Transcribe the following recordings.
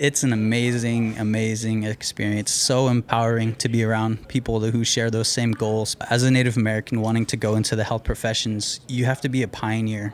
It's an amazing, amazing experience. So empowering to be around people who share those same goals. As a Native American wanting to go into the health professions, you have to be a pioneer.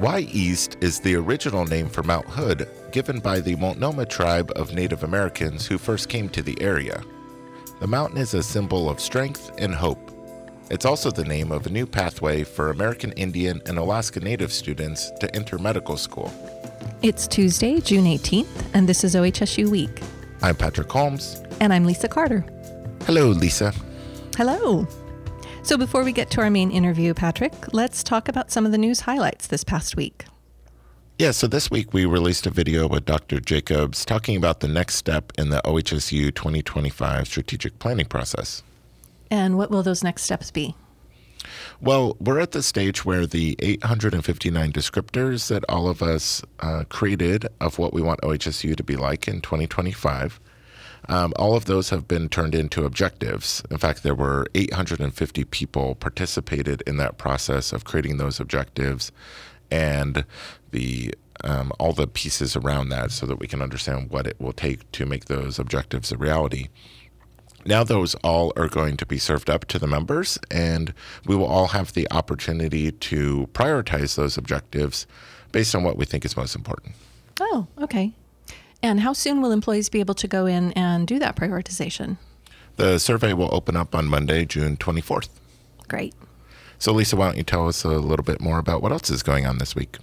Wy'east is the original name for Mount Hood given by the Multnomah tribe of Native Americans who first came to the area. The mountain is a symbol of strength and hope. It's also the name of a new pathway for American Indian and Alaska Native students to enter medical school. It's Tuesday, June 18th, and this is OHSU Week. I'm Patrick Holmes. And I'm Lisa Carter. Hello, Lisa. Hello. So before we get to our main interview, Patrick, let's talk about some of the news highlights this past week. Yeah, so this week we released a video with Dr. Jacobs talking about the next step in the OHSU 2025 strategic planning process. And what will those next steps be? Well, we're at the stage where the 859 descriptors that all of us uh, created of what we want OHSU to be like in 2025, um, all of those have been turned into objectives. In fact, there were 850 people participated in that process of creating those objectives, and the um, all the pieces around that, so that we can understand what it will take to make those objectives a reality. Now, those all are going to be served up to the members, and we will all have the opportunity to prioritize those objectives based on what we think is most important. Oh, okay. And how soon will employees be able to go in and do that prioritization? The survey will open up on Monday, June 24th. Great. So, Lisa, why don't you tell us a little bit more about what else is going on this week?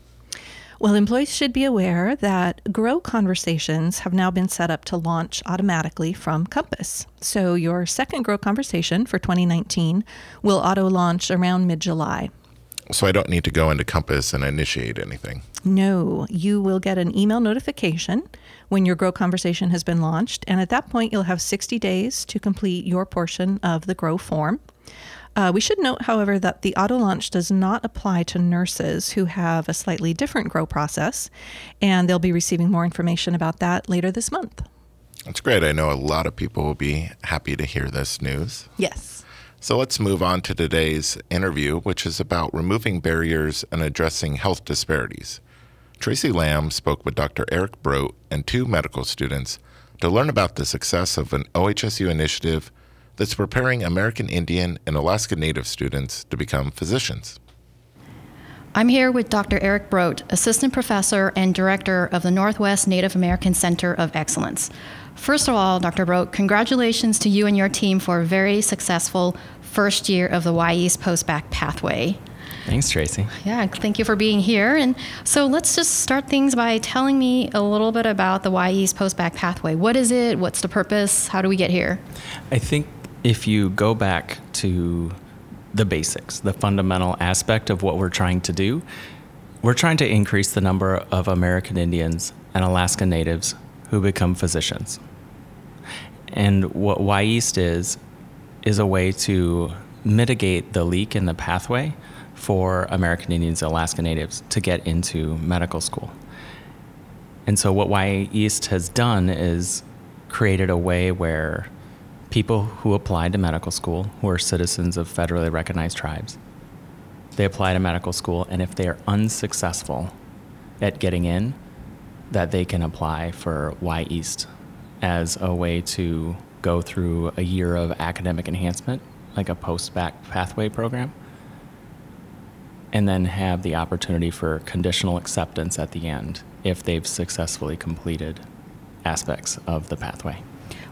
Well, employees should be aware that Grow conversations have now been set up to launch automatically from Compass. So, your second Grow conversation for 2019 will auto launch around mid July. So, I don't need to go into Compass and initiate anything. No, you will get an email notification when your Grow conversation has been launched. And at that point, you'll have 60 days to complete your portion of the Grow form. Uh, we should note, however, that the auto launch does not apply to nurses who have a slightly different grow process, and they'll be receiving more information about that later this month. That's great. I know a lot of people will be happy to hear this news. Yes. So let's move on to today's interview, which is about removing barriers and addressing health disparities. Tracy Lamb spoke with Dr. Eric Brodt and two medical students to learn about the success of an OHSU initiative that's preparing American Indian and Alaska Native students to become physicians. I'm here with Dr. Eric Brodt, Assistant Professor and Director of the Northwest Native American Center of Excellence. First of all, Dr. Brodt, congratulations to you and your team for a very successful first year of the Wy'east Postbac pathway. Thanks, Tracy. Yeah, thank you for being here. And so let's just start things by telling me a little bit about the Wy'east Postbac pathway. What is it? What's the purpose? How do we get here? I think if you go back to the basics, the fundamental aspect of what we're trying to do, we're trying to increase the number of American Indians and Alaska Natives who become physicians. And what Wy'east is, is a way to mitigate the leak in the pathway for American Indians and Alaska Natives to get into medical school. And so, what Wy'east has done is created a way where people who apply to medical school who are citizens of federally recognized tribes. They apply to medical school, and if they are unsuccessful at getting in, that they can apply for Wy'east as a way to go through a year of academic enhancement, like a post-bac pathway program, and then have the opportunity for conditional acceptance at the end if they've successfully completed aspects of the pathway.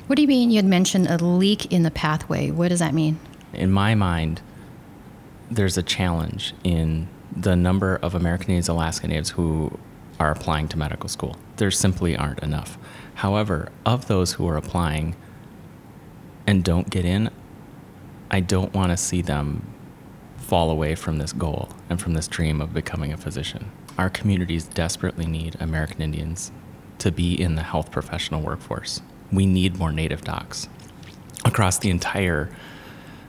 What do you mean you had mentioned a leak in the pathway? What does that mean? In my mind, there's a challenge in the number of American Indians, Alaska Natives who are applying to medical school. There simply aren't enough. However, of those who are applying and don't get in, I don't want to see them fall away from this goal and from this dream of becoming a physician. Our communities desperately need American Indians to be in the health professional workforce we need more native docs across the entire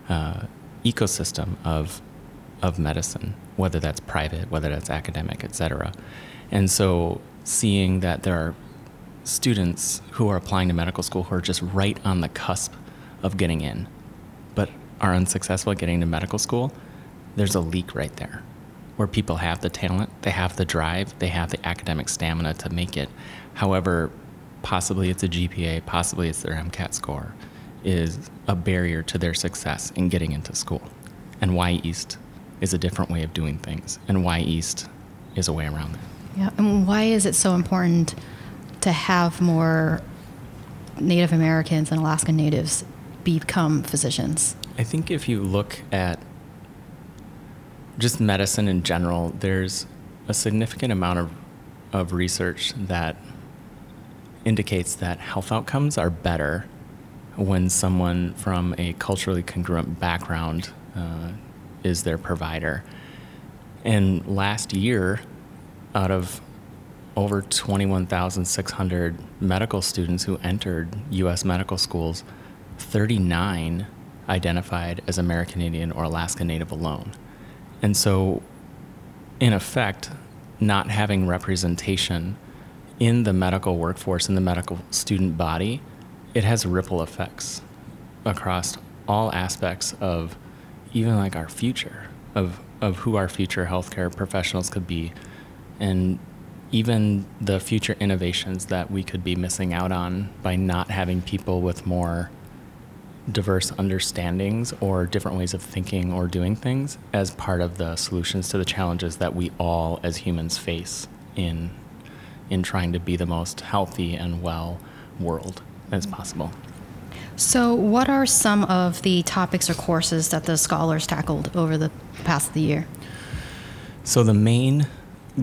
uh, ecosystem of of medicine, whether that's private, whether that's academic, et cetera. And so, seeing that there are students who are applying to medical school who are just right on the cusp of getting in, but are unsuccessful at getting to medical school, there's a leak right there. where people have the talent, they have the drive, they have the academic stamina to make it. However, possibly it's a GPA, possibly it's their MCAT score, is a barrier to their success in getting into school. And why East is a different way of doing things, and Wy'east is a way around that. Yeah, and why is it so important to have more Native Americans and Alaska Natives become physicians? I think if you look at just medicine in general, there's a significant amount of, of research that indicates that health outcomes are better when someone from a culturally congruent background uh, is their provider. And last year, out of over 21,600 medical students who entered U.S. medical schools, 39 identified as American Indian or Alaska Native alone. And so, in effect, not having representation in the medical workforce, in the medical student body, it has ripple effects across all aspects of even like our future, of, of who our future healthcare professionals could be, and even the future innovations that we could be missing out on by not having people with more diverse understandings or different ways of thinking or doing things as part of the solutions to the challenges that we all as humans face in in trying to be the most healthy and well world as mm-hmm. possible. So, what are some of the topics or courses that the scholars tackled over the past the year? So, the main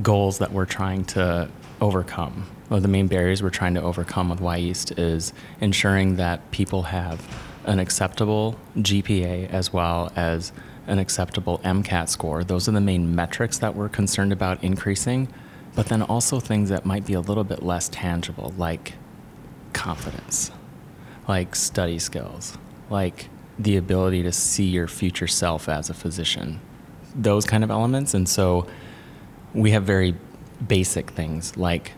goals that we're trying to overcome, or the main barriers we're trying to overcome with Wy'east, is ensuring that people have an acceptable GPA as well as an acceptable MCAT score. Those are the main metrics that we're concerned about increasing, but then also things that might be a little bit less tangible, like confidence, like study skills, like the ability to see your future self as a physician, those kind of elements. And so we have very basic things like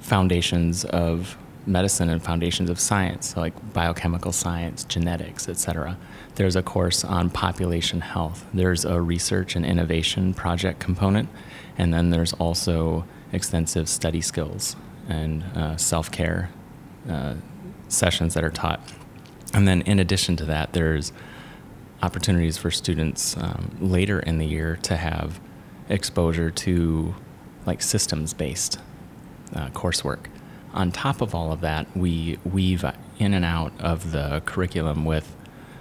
foundations of medicine and foundations of science, like biochemical science, genetics, etc. There's a course on population health. There's a research and innovation project component, and then there's also extensive study skills and uh, self care uh, sessions that are taught. And then, in addition to that, there's opportunities for students um, later in the year to have exposure to like systems based uh, coursework on top of all of that, we weave in and out of the curriculum with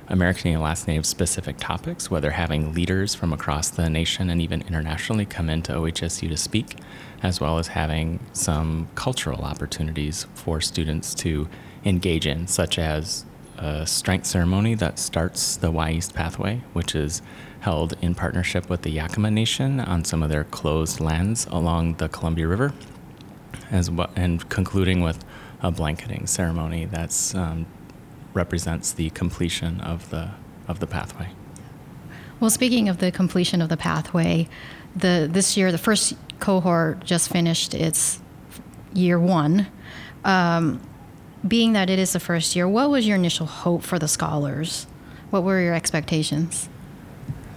American and Alaska Native specific topics, whether having leaders from across the nation and even internationally come into OHSU to speak, as well as having some cultural opportunities for students to engage in, such as a strength ceremony that starts the Wy'east pathway, which is held in partnership with the Yakama Nation on some of their closed lands along the Columbia River as well, and concluding with a blanketing ceremony that's um, represents the completion of the of the pathway. Well, speaking of the completion of the pathway, the this year the first cohort just finished its year one. Um, being that it is the first year, what was your initial hope for the scholars? What were your expectations?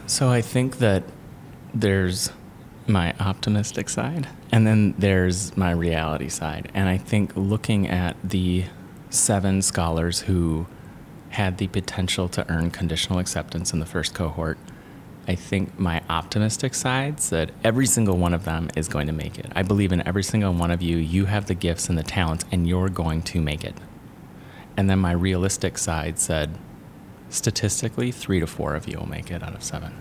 So I think that there's my optimistic side, and then there's my reality side. And I think looking at the seven scholars who had the potential to earn conditional acceptance in the first cohort, I think my optimistic side said every single one of them is going to make it. I believe in every single one of you. You have the gifts and the talents, and you're going to make it. And then my realistic side said, statistically, three to four of you will make it out of seven.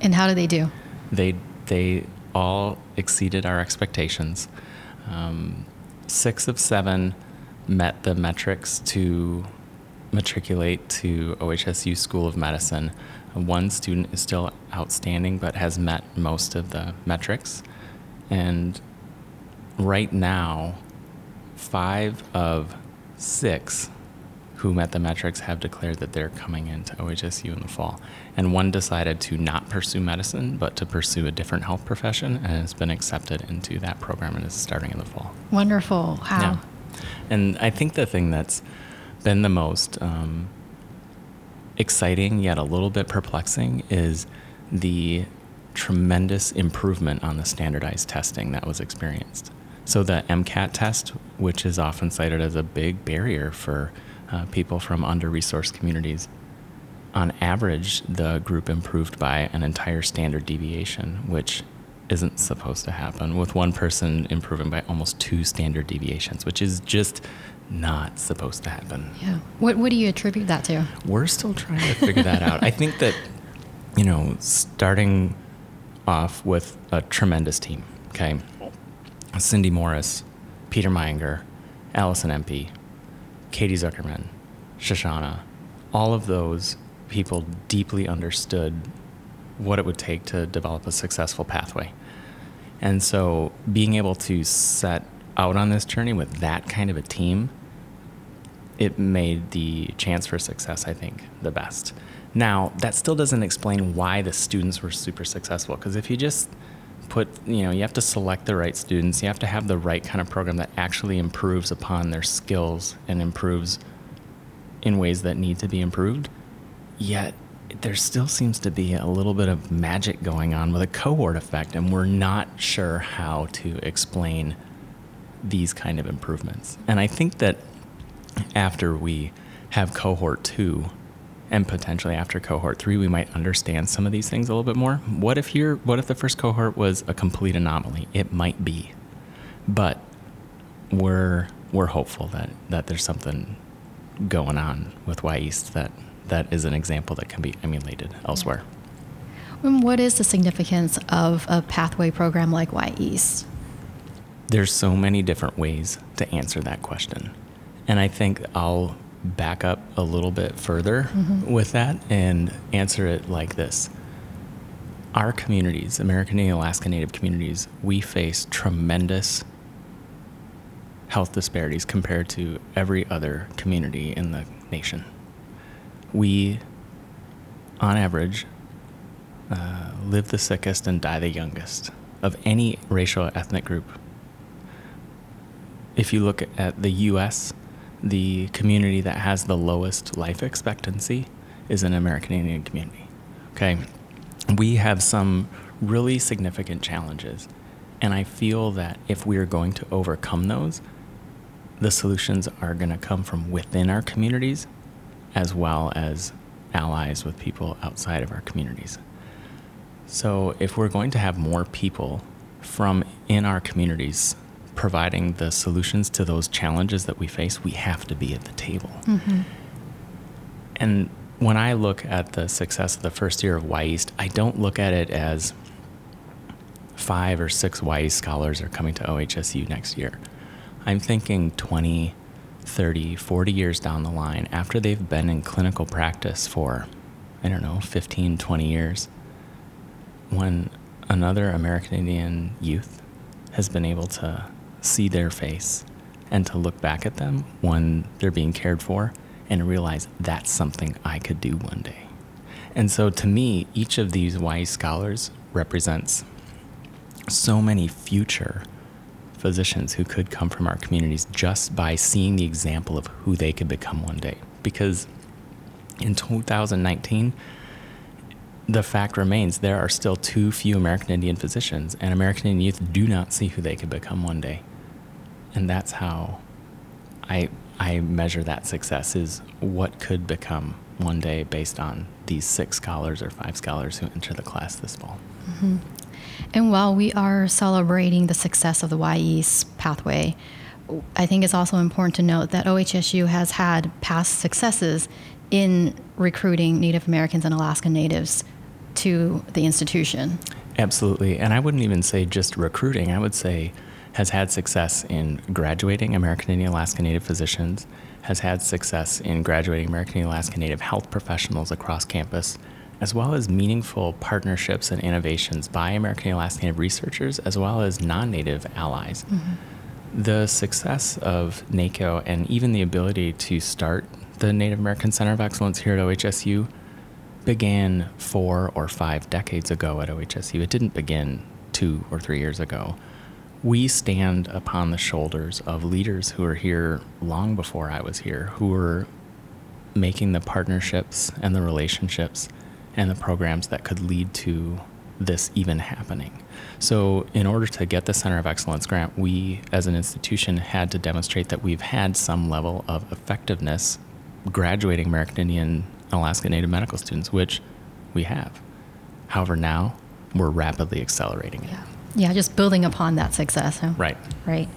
And how do they do? They they all exceeded our expectations. Um, six of seven met the metrics to matriculate to OHSU School of Medicine. One student is still outstanding but has met most of the metrics. And right now, five of six who met the metrics have declared that they're coming into OHSU in the fall. And one decided to not pursue medicine, but to pursue a different health profession, and has been accepted into that program and is starting in the fall. Wonderful. How? Yeah. And I think the thing that's been the most um, exciting, yet a little bit perplexing, is the tremendous improvement on the standardized testing that was experienced. So the MCAT test, which is often cited as a big barrier for uh, people from under-resourced communities, on average, the group improved by an entire standard deviation, which isn't supposed to happen, with one person improving by almost two standard deviations, which is just not supposed to happen. Yeah. What, what do you attribute that to? We're still trying to figure that out. I think that, you know, starting off with a tremendous team, okay? Cindy Morris, Peter Meyinger, Allison Empey, Katie Zuckerman, Shoshana, all of those people deeply understood what it would take to develop a successful pathway. And so being able to set out on this journey with that kind of a team, it made the chance for success, I think, the best. Now, that still doesn't explain why the students were super successful, because if you just put, you know, you have to select the right students, you have to have the right kind of program that actually improves upon their skills and improves in ways that need to be improved. Yet, there still seems to be a little bit of magic going on with a cohort effect, and we're not sure how to explain these kind of improvements. And I think that after we have cohort two, and potentially after cohort three, we might understand some of these things a little bit more. What if here? What if the first cohort was a complete anomaly? It might be, but we're we're hopeful that that there's something going on with Wy'east that that is an example that can be emulated elsewhere. And what is the significance of a pathway program like Wy'east? There's so many different ways to answer that question. And I think I'll back up a little bit further mm-hmm. with that and answer it like this. Our communities, American and Alaska Native communities, we face tremendous health disparities compared to every other community in the nation. We, on average, uh, live the sickest and die the youngest of any racial or ethnic group. If you look at the US, the community that has the lowest life expectancy is an American Indian community. Okay. We have some really significant challenges. And I feel that if we are going to overcome those, the solutions are going to come from within our communities as well as allies with people outside of our communities. So, if we're going to have more people from in our communities providing the solutions to those challenges that we face, we have to be at the table. Mm-hmm. And when I look at the success of the first year of Wy'east, I don't look at it as five or six Wy'east scholars are coming to OHSU next year. I'm thinking 20, 30, 40 years down the line, after they've been in clinical practice for, I don't know, 15, 20 years, when another American Indian youth has been able to see their face and to look back at them when they're being cared for and realize that's something I could do one day. And so to me, each of these wise scholars represents so many future physicians who could come from our communities just by seeing the example of who they could become one day. Because in 2019, the fact remains there are still too few American Indian physicians, and American Indian youth do not see who they could become one day and that's how I I measure that success is what could become one day based on these six scholars or five scholars who enter the class this fall. Mm-hmm. And while we are celebrating the success of the Wy'east pathway, I think it's also important to note that OHSU has had past successes in recruiting Native Americans and Alaska Natives to the institution. Absolutely. And I wouldn't even say just recruiting, I would say has had success in graduating American Indian Alaska Native physicians, has had success in graduating American Indian Alaska Native health professionals across campus, as well as meaningful partnerships and innovations by American Indian Alaska Native researchers, as well as non Native allies. Mm-hmm. The success of NACO and even the ability to start the Native American Center of Excellence here at OHSU began four or five decades ago at OHSU. It didn't begin two or three years ago we stand upon the shoulders of leaders who are here long before I was here, who were making the partnerships and the relationships and the programs that could lead to this even happening. So, in order to get the Center of Excellence grant, we as an institution had to demonstrate that we've had some level of effectiveness graduating American Indian Alaska Native medical students, which we have. However, now we're rapidly accelerating it. Yeah. Yeah, just building upon that success. Huh? Right. Right.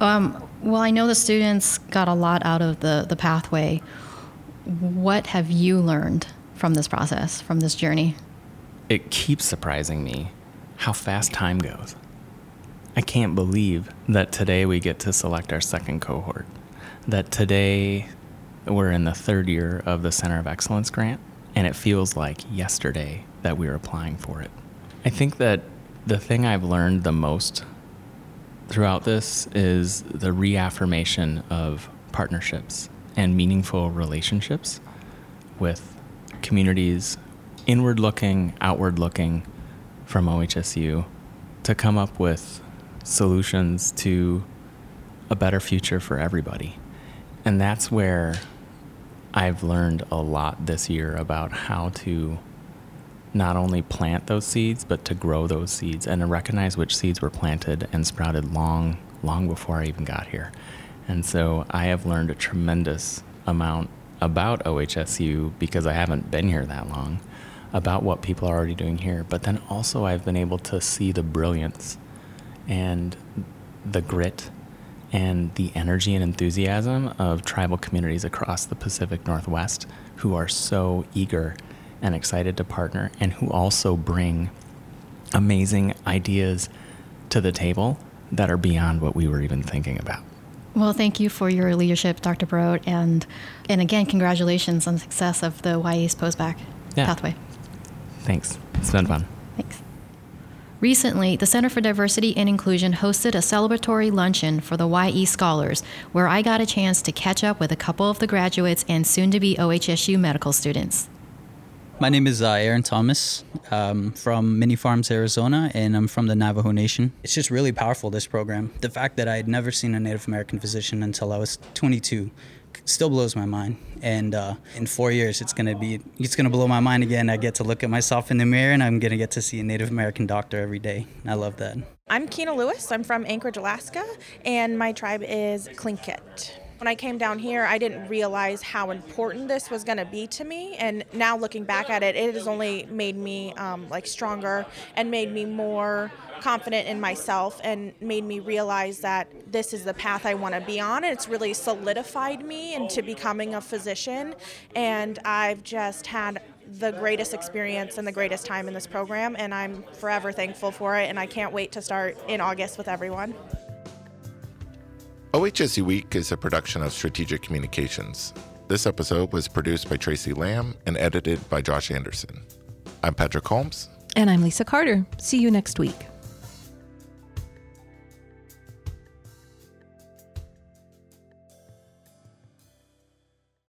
Um, well, I know the students got a lot out of the, the pathway. What have you learned from this process, from this journey? It keeps surprising me how fast time goes. I can't believe that today we get to select our second cohort, that today we're in the third year of the Center of Excellence grant, and it feels like yesterday that we were applying for it. I think that the thing I've learned the most throughout this is the reaffirmation of partnerships and meaningful relationships with communities, inward looking, outward looking from OHSU to come up with solutions to a better future for everybody. And that's where I've learned a lot this year about how to not only plant those seeds, but to grow those seeds and to recognize which seeds were planted and sprouted long, long before I even got here. And so I have learned a tremendous amount about OHSU because I haven't been here that long, about what people are already doing here. But then also, I've been able to see the brilliance and the grit and the energy and enthusiasm of tribal communities across the Pacific Northwest who are so eager and excited to partner and who also bring amazing ideas to the table that are beyond what we were even thinking about. Well, thank you for your leadership, Dr. Brodt, and and again, congratulations on the success of the Wy'east Postbac Yeah. pathway. Thanks. It's been fun. Thanks. Recently, the Center for Diversity and Inclusion hosted a celebratory luncheon for the YE scholars, where I got a chance to catch up with a couple of the graduates and soon to be OHSU medical students. My name is uh, Aaron Thomas um, from Many Farms, Arizona, and I'm from the Navajo Nation. It's just really powerful, this program. The fact that I had never seen a Native American physician until I was 22 still blows my mind. And uh, in four years, it's gonna be it's gonna blow my mind again. I get to look at myself in the mirror, and I'm gonna get to see a Native American doctor every day. I love that. I'm Keena Lewis. I'm from Anchorage, Alaska, and my tribe is Tlingit. When I came down here, I didn't realize how important this was going to be to me, and now looking back at it, it has only made me um, like stronger and made me more confident in myself and made me realize that this is the path I want to be on. And it's really solidified me into becoming a physician, and I've just had the greatest experience and the greatest time in this program, and I'm forever thankful for it. And I can't wait to start in August with everyone. OHSU Week is a production of Strategic Communications. This episode was produced by Tracy Lamb and edited by Josh Anderson. I'm Patrick Holmes. And I'm Lisa Carter. See you next week.